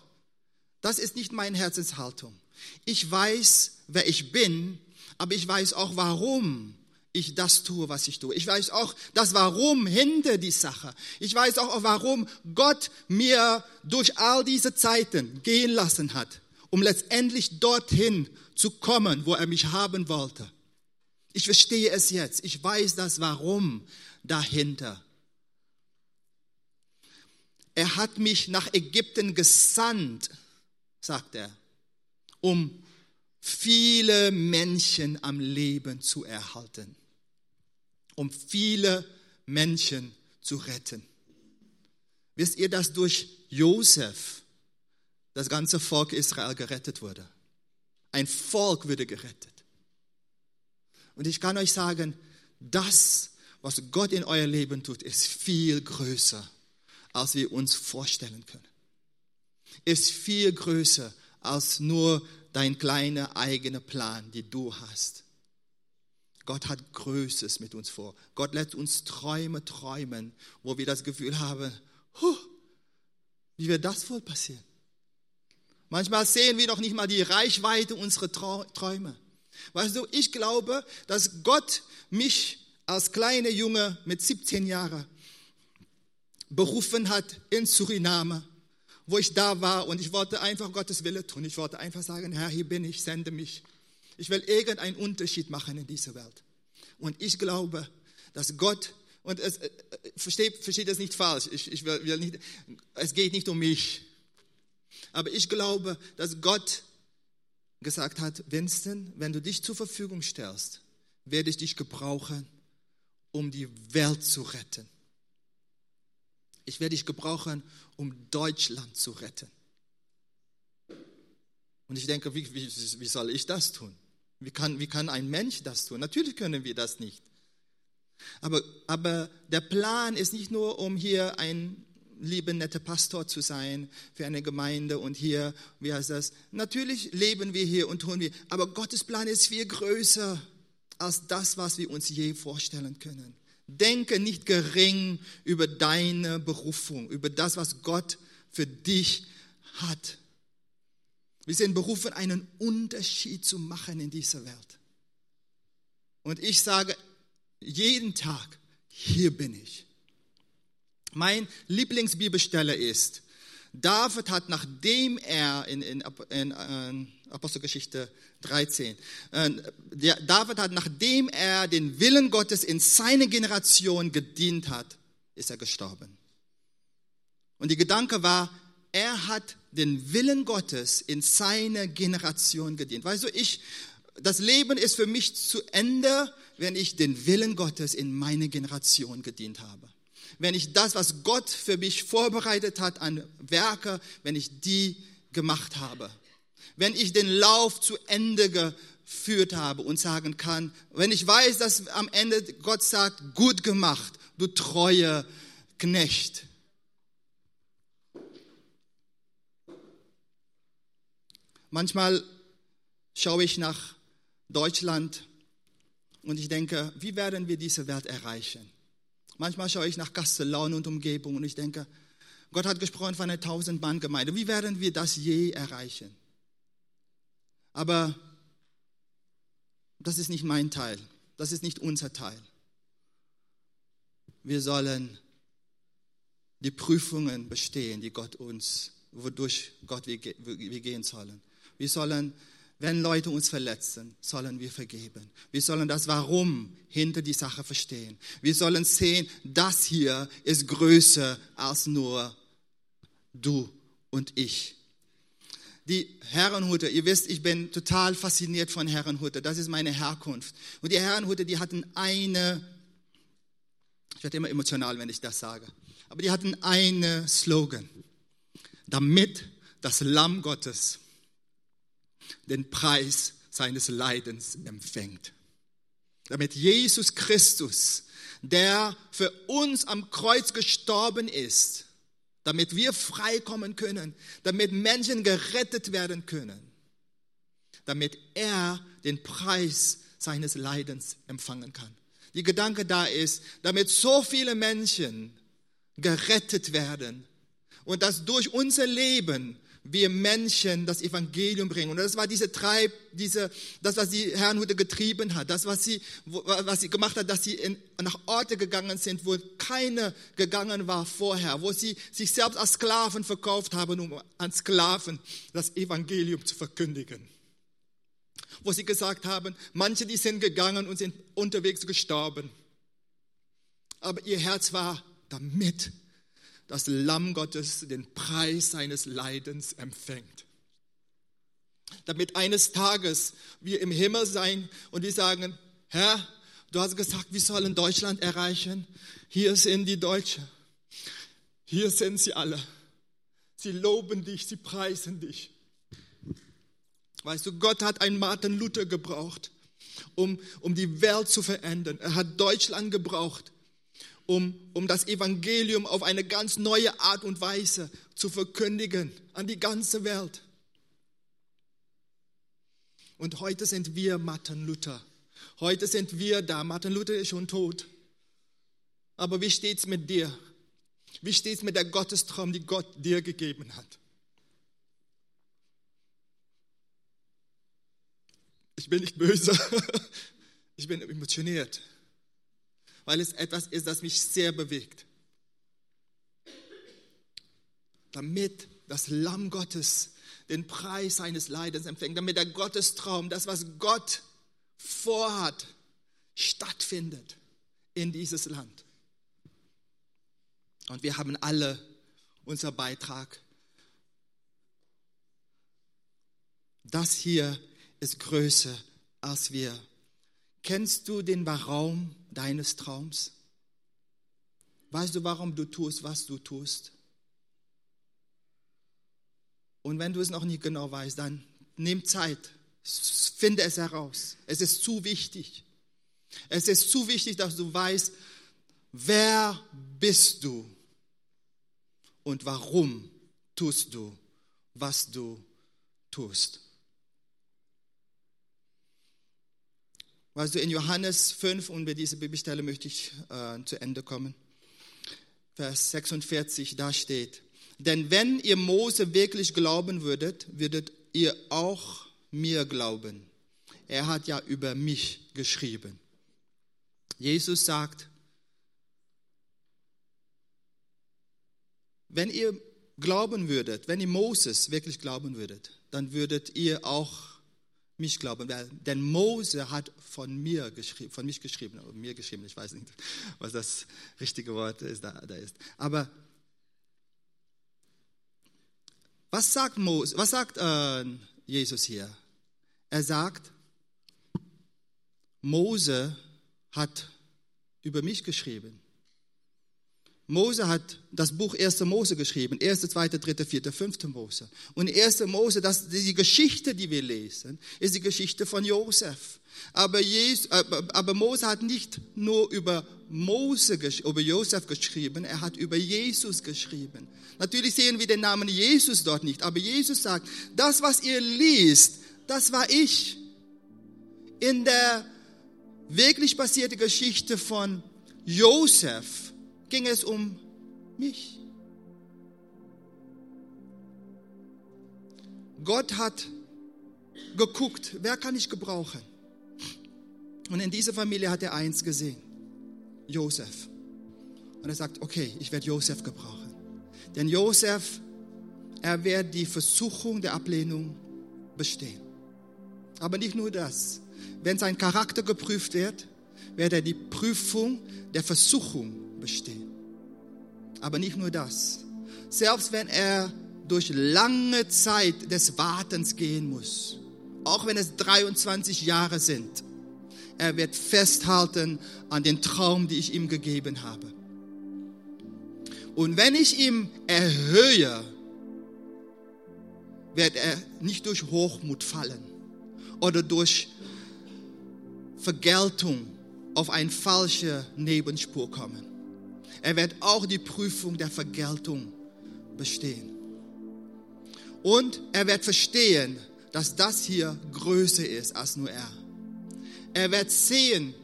Speaker 1: Das ist nicht meine Herzenshaltung. Ich weiß, wer ich bin, aber ich weiß auch, warum ich das tue, was ich tue. Ich weiß auch das Warum hinter die Sache. Ich weiß auch, warum Gott mir durch all diese Zeiten gehen lassen hat, um letztendlich dorthin zu kommen, wo er mich haben wollte. Ich verstehe es jetzt. Ich weiß das Warum dahinter. Er hat mich nach Ägypten gesandt, sagt er, um viele Menschen am Leben zu erhalten, um viele Menschen zu retten. Wisst ihr, dass durch Josef das ganze Volk Israel gerettet wurde? Ein Volk würde gerettet. Und ich kann euch sagen, das, was Gott in euer Leben tut, ist viel größer, als wir uns vorstellen können. Ist viel größer als nur dein kleiner eigener Plan, den du hast. Gott hat Größes mit uns vor. Gott lässt uns Träume träumen, wo wir das Gefühl haben, huh, wie wird das wohl passieren? Manchmal sehen wir noch nicht mal die Reichweite unserer Träume. Weißt du, ich glaube, dass Gott mich als kleiner Junge mit 17 Jahren berufen hat in Suriname wo ich da war und ich wollte einfach Gottes Wille tun. Ich wollte einfach sagen, Herr, hier bin ich, sende mich. Ich will irgendeinen Unterschied machen in dieser Welt. Und ich glaube, dass Gott, und es, äh, versteht, versteht es nicht falsch, ich, ich will, will nicht, es geht nicht um mich. Aber ich glaube, dass Gott gesagt hat, Winston, wenn du dich zur Verfügung stellst, werde ich dich gebrauchen, um die Welt zu retten. Ich werde dich gebrauchen, um Deutschland zu retten. Und ich denke, wie, wie, wie soll ich das tun? Wie kann, wie kann ein Mensch das tun? Natürlich können wir das nicht. Aber, aber der Plan ist nicht nur, um hier ein lieber netter Pastor zu sein für eine Gemeinde und hier, wie heißt das? Natürlich leben wir hier und tun wir, aber Gottes Plan ist viel größer als das, was wir uns je vorstellen können. Denke nicht gering über deine Berufung, über das, was Gott für dich hat. Wir sind berufen, einen Unterschied zu machen in dieser Welt. Und ich sage jeden Tag, hier bin ich. Mein Lieblingsbibelstelle ist, David hat, nachdem er in, in, in, in Apostelgeschichte 13. Äh, David hat, nachdem er den Willen Gottes in seine Generation gedient hat, ist er gestorben. Und die Gedanke war, er hat den Willen Gottes in seine Generation gedient. Weißt du, ich, das Leben ist für mich zu Ende, wenn ich den Willen Gottes in meine Generation gedient habe. Wenn ich das, was Gott für mich vorbereitet hat an Werke, wenn ich die gemacht habe wenn ich den Lauf zu Ende geführt habe und sagen kann, wenn ich weiß, dass am Ende Gott sagt, gut gemacht, du treue Knecht. Manchmal schaue ich nach Deutschland und ich denke, wie werden wir diese Welt erreichen? Manchmal schaue ich nach Kastellaun und Umgebung und ich denke, Gott hat gesprochen von einer Tausend-Mann-Gemeinde. Wie werden wir das je erreichen? Aber das ist nicht mein Teil. Das ist nicht unser Teil. Wir sollen die Prüfungen bestehen, die Gott uns, wodurch Gott wir, wir gehen sollen. Wir sollen, wenn Leute uns verletzen, sollen wir vergeben. Wir sollen das Warum hinter die Sache verstehen. Wir sollen sehen, das hier ist größer als nur du und ich. Die Herrenhuter, ihr wisst, ich bin total fasziniert von Herrenhuter. Das ist meine Herkunft. Und die Herrenhuter, die hatten eine, ich werde immer emotional, wenn ich das sage, aber die hatten eine Slogan, damit das Lamm Gottes den Preis seines Leidens empfängt. Damit Jesus Christus, der für uns am Kreuz gestorben ist, damit wir freikommen können, damit Menschen gerettet werden können, damit er den Preis seines Leidens empfangen kann. Die Gedanke da ist, damit so viele Menschen gerettet werden und dass durch unser Leben wir Menschen das Evangelium bringen. Und das war diese Treib, diese, das, was die Herrnhuter getrieben hat, das, was sie, was sie gemacht hat, dass sie in, nach Orte gegangen sind, wo keine gegangen war vorher, wo sie sich selbst als Sklaven verkauft haben, um an Sklaven das Evangelium zu verkündigen. Wo sie gesagt haben, manche, die sind gegangen und sind unterwegs gestorben. Aber ihr Herz war damit das Lamm Gottes den Preis seines Leidens empfängt. Damit eines Tages wir im Himmel sein und die sagen, Herr, du hast gesagt, wir sollen Deutschland erreichen. Hier sind die Deutschen. Hier sind sie alle. Sie loben dich, sie preisen dich. Weißt du, Gott hat einen Martin Luther gebraucht, um, um die Welt zu verändern. Er hat Deutschland gebraucht, um, um das Evangelium auf eine ganz neue Art und Weise zu verkündigen an die ganze Welt. Und heute sind wir Martin Luther. Heute sind wir da. Martin Luther ist schon tot. Aber wie steht's mit dir? Wie steht's mit der Gottestraum, die Gott dir gegeben hat? Ich bin nicht böse. Ich bin emotioniert weil es etwas ist, das mich sehr bewegt. Damit das Lamm Gottes den Preis seines Leidens empfängt, damit der Gottestraum, das, was Gott vorhat, stattfindet in dieses Land. Und wir haben alle unser Beitrag. Das hier ist größer als wir. Kennst du den Raum deines Traums? Weißt du, warum du tust, was du tust? Und wenn du es noch nicht genau weißt, dann nimm Zeit, finde es heraus. Es ist zu wichtig. Es ist zu wichtig, dass du weißt, wer bist du und warum tust du, was du tust. Du, in Johannes 5, und bei dieser Bibelstelle möchte ich äh, zu Ende kommen, Vers 46, da steht, denn wenn ihr Mose wirklich glauben würdet, würdet ihr auch mir glauben. Er hat ja über mich geschrieben. Jesus sagt, wenn ihr glauben würdet, wenn ihr Moses wirklich glauben würdet, dann würdet ihr auch mich glauben, denn Mose hat von mir geschrieben, von mich geschrieben, oder mir geschrieben, ich weiß nicht, was das richtige Wort ist, da, da ist. Aber was sagt Mose, was sagt äh, Jesus hier? Er sagt, Mose hat über mich geschrieben. Mose hat das Buch 1. Mose geschrieben, 1., 2., 3., 4., 5. Mose. Und 1. Mose, das, die Geschichte, die wir lesen, ist die Geschichte von Josef. Aber, Jesus, aber Mose hat nicht nur über Mose, über Josef geschrieben, er hat über Jesus geschrieben. Natürlich sehen wir den Namen Jesus dort nicht, aber Jesus sagt, das, was ihr liest, das war ich. In der wirklich passierte Geschichte von Josef ging es um mich. Gott hat geguckt, wer kann ich gebrauchen? Und in dieser Familie hat er eins gesehen, Josef. Und er sagt, okay, ich werde Josef gebrauchen. Denn Josef, er wird die Versuchung der Ablehnung bestehen. Aber nicht nur das. Wenn sein Charakter geprüft wird, wird er die Prüfung der Versuchung bestehen. Aber nicht nur das. Selbst wenn er durch lange Zeit des Wartens gehen muss, auch wenn es 23 Jahre sind, er wird festhalten an den Traum, den ich ihm gegeben habe. Und wenn ich ihm erhöhe, wird er nicht durch Hochmut fallen oder durch Vergeltung auf eine falsche Nebenspur kommen. Er wird auch die Prüfung der Vergeltung bestehen. Und er wird verstehen, dass das hier größer ist als nur er. Er wird sehen,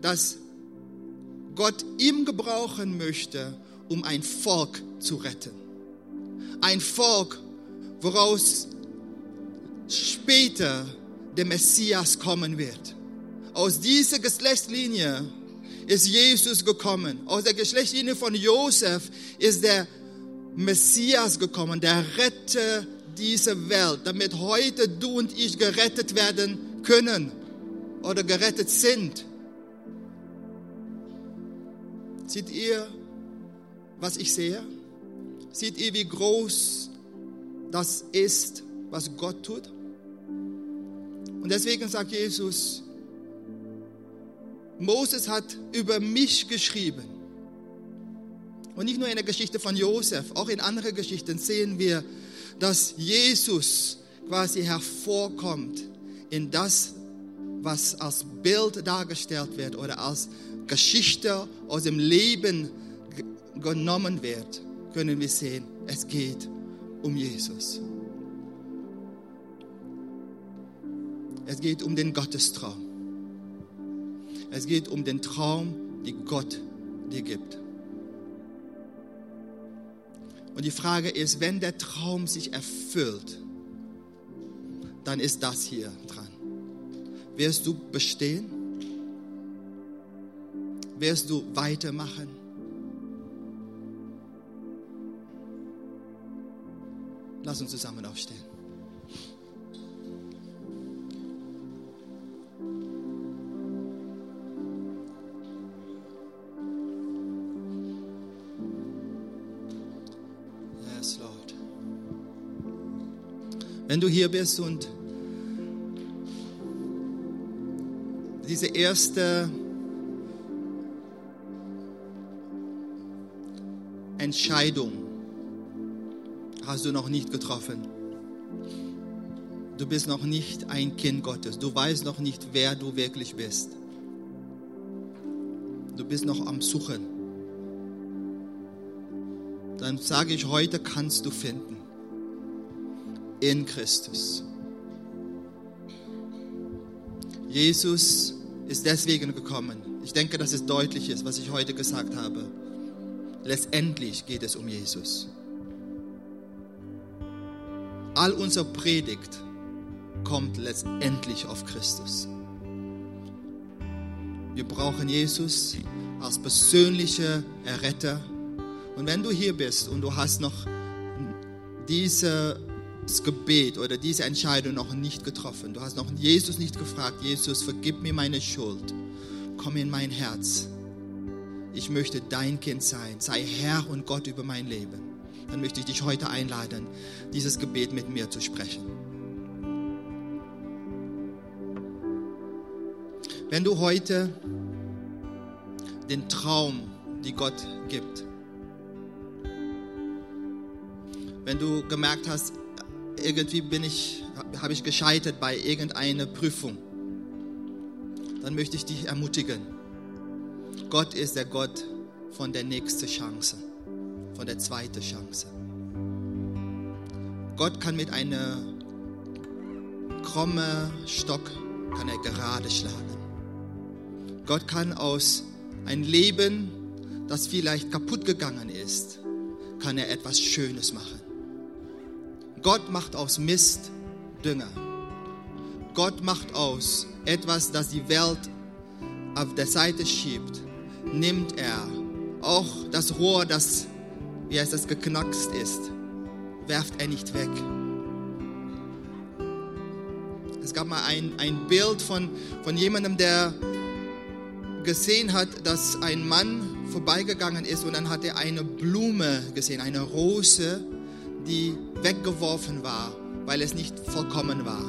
Speaker 1: dass Gott ihm gebrauchen möchte, um ein Volk zu retten. Ein Volk, woraus später der Messias kommen wird. Aus dieser Geschlechtslinie ist Jesus gekommen. Aus der Geschlechtslinie von Josef ist der Messias gekommen, der Retter dieser Welt, damit heute du und ich gerettet werden können oder gerettet sind. Seht ihr, was ich sehe? Seht ihr, wie groß das ist, was Gott tut? Und deswegen sagt Jesus, Moses hat über mich geschrieben. Und nicht nur in der Geschichte von Josef, auch in anderen Geschichten sehen wir, dass Jesus quasi hervorkommt in das, was als Bild dargestellt wird oder als Geschichte aus dem Leben genommen wird, können wir sehen, es geht um Jesus. Es geht um den Gottestraum. Es geht um den Traum, den Gott dir gibt. Und die Frage ist, wenn der Traum sich erfüllt, dann ist das hier dran. Wirst du bestehen? Wirst du weitermachen? Lass uns zusammen aufstehen. Du hier bist und diese erste Entscheidung hast du noch nicht getroffen. Du bist noch nicht ein Kind Gottes. Du weißt noch nicht, wer du wirklich bist. Du bist noch am Suchen. Dann sage ich, heute kannst du finden. In Christus. Jesus ist deswegen gekommen. Ich denke, dass es deutlich ist, was ich heute gesagt habe. Letztendlich geht es um Jesus. All unser Predigt kommt letztendlich auf Christus. Wir brauchen Jesus als persönlicher Erretter. Und wenn du hier bist und du hast noch dieses Gebet oder diese Entscheidung noch nicht getroffen, du hast noch Jesus nicht gefragt, Jesus, vergib mir meine Schuld, komm in mein Herz. Ich möchte dein Kind sein, sei Herr und Gott über mein Leben. Dann möchte ich dich heute einladen, dieses Gebet mit mir zu sprechen. Wenn du heute den Traum, die Gott gibt, wenn du gemerkt hast, irgendwie bin ich, habe ich gescheitert bei irgendeiner Prüfung, dann möchte ich dich ermutigen. Gott ist der Gott von der nächsten Chance, von der zweiten Chance. Gott kann mit einem krummen Stock kann er gerade schlagen. Gott kann aus ein Leben, das vielleicht kaputt gegangen ist, kann er etwas Schönes machen. Gott macht aus Mist Dünger. Gott macht aus etwas, das die Welt auf der Seite schiebt, nimmt er auch das Rohr, das, wie heißt das, geknackst ist, werft er nicht weg. Es gab mal ein, ein Bild von, von jemandem, der gesehen hat, dass ein Mann vorbeigegangen ist und dann hat er eine Blume gesehen, eine Rose, die weggeworfen war, weil es nicht vollkommen war.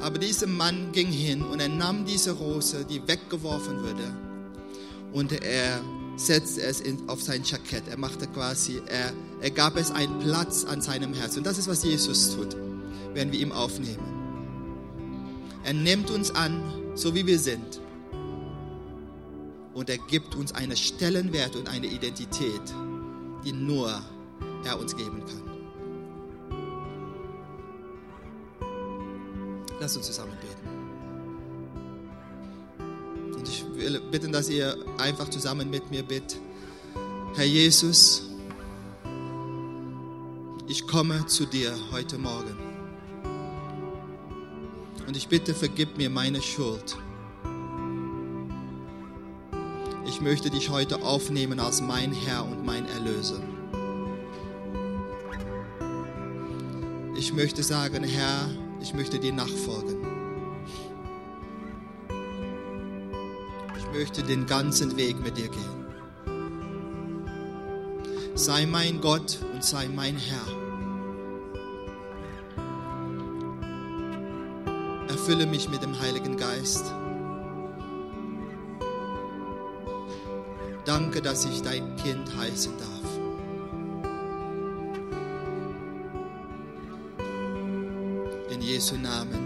Speaker 1: Aber dieser Mann ging hin und er nahm diese Rose, die weggeworfen wurde, und er setzte es in, auf sein Jackett. Er machte quasi, er, er gab es einen Platz an seinem Herz. Und das ist, was Jesus tut, wenn wir ihm aufnehmen. Er nimmt uns an, so wie wir sind. Und er gibt uns einen Stellenwert und eine Identität, die nur er uns geben kann. Lass uns zusammen beten. Und ich will bitten, dass ihr einfach zusammen mit mir bittet. Herr Jesus, ich komme zu dir heute Morgen. Und ich bitte, vergib mir meine Schuld. Ich möchte dich heute aufnehmen als mein Herr und mein Erlöser. Ich möchte sagen, Herr, ich möchte dir nachfolgen. Ich möchte den ganzen Weg mit dir gehen. Sei mein Gott und sei mein Herr. Erfülle mich mit dem Heiligen Geist. Danke, dass ich dein Kind heißen darf. Jesu Namen.